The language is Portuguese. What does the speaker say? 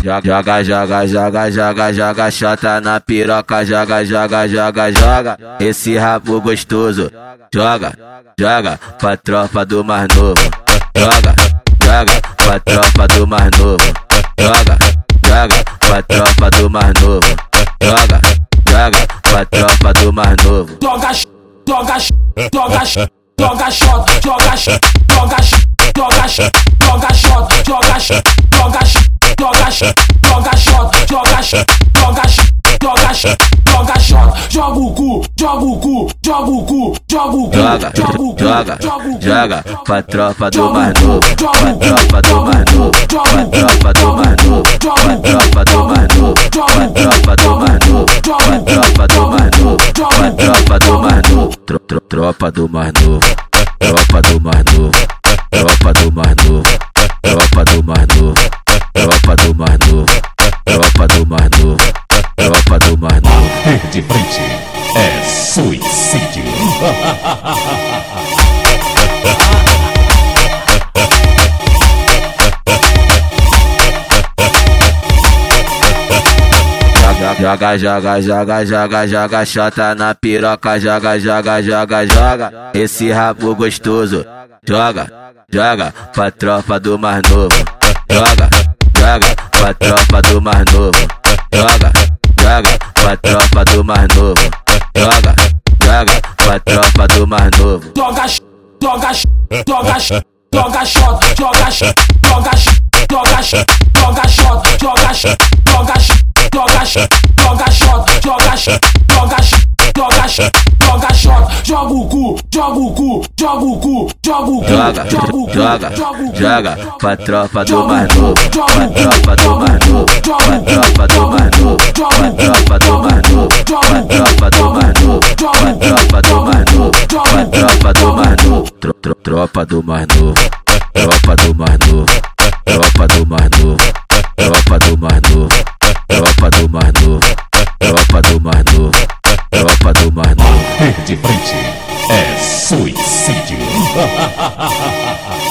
Joga, joga, joga, joga, joga, chota na piroca, joga, joga, joga, joga. Esse rabo gostoso, joga, joga pra tropa do mais novo. Joga, joga pra tropa do mais novo. Joga, joga pra tropa do mais novo. Joga, joga pra tropa do mais novo. Joga, joga, joga, joga shot, joga, joga, joga, joga, joga, joga, joga joga o cu, joga o cu, joga o cu, joga o cu, Joga, joga joga, pra tropa do mais novo. Tropa do mais novo. Tropa do mais novo. Tropa do mais novo. Tropa do mais novo. Tropa do mais novo. Tropa do mais novo. Tro- tro- Tropa do mais novo. Tropa do mais novo. Tropa do mais novo. De frente é suicídio. Joga, joga, joga, joga, joga, chota na piroca, joga, joga, joga, joga. Esse rabo gostoso, joga, joga pra tropa do mais novo. Joga, joga pra tropa do mais novo. Joga, do mais novo. Joga, joga pra tropa do mais novo. joga, joga, joga, joga shot, joga, joga, joga, joga shot, joga, joga, joga, joga shot, joga, joga, joga, joga shot, joga o cu, joga o cu, joga o cu, joga o cu, Joga, joga o cu, joga, cu. joga pra tropa do mais novo. Pra tropa do mais novo. Pra tropa do mais novo. Pra tropa do mais novo. Tropa do mais novo. Tropa do mais novo. Tropa do mais novo. Tropa do mais novo. Tropa do mais novo. Tropa do mais novo. Tropa do mais novo. De frente é suicídio.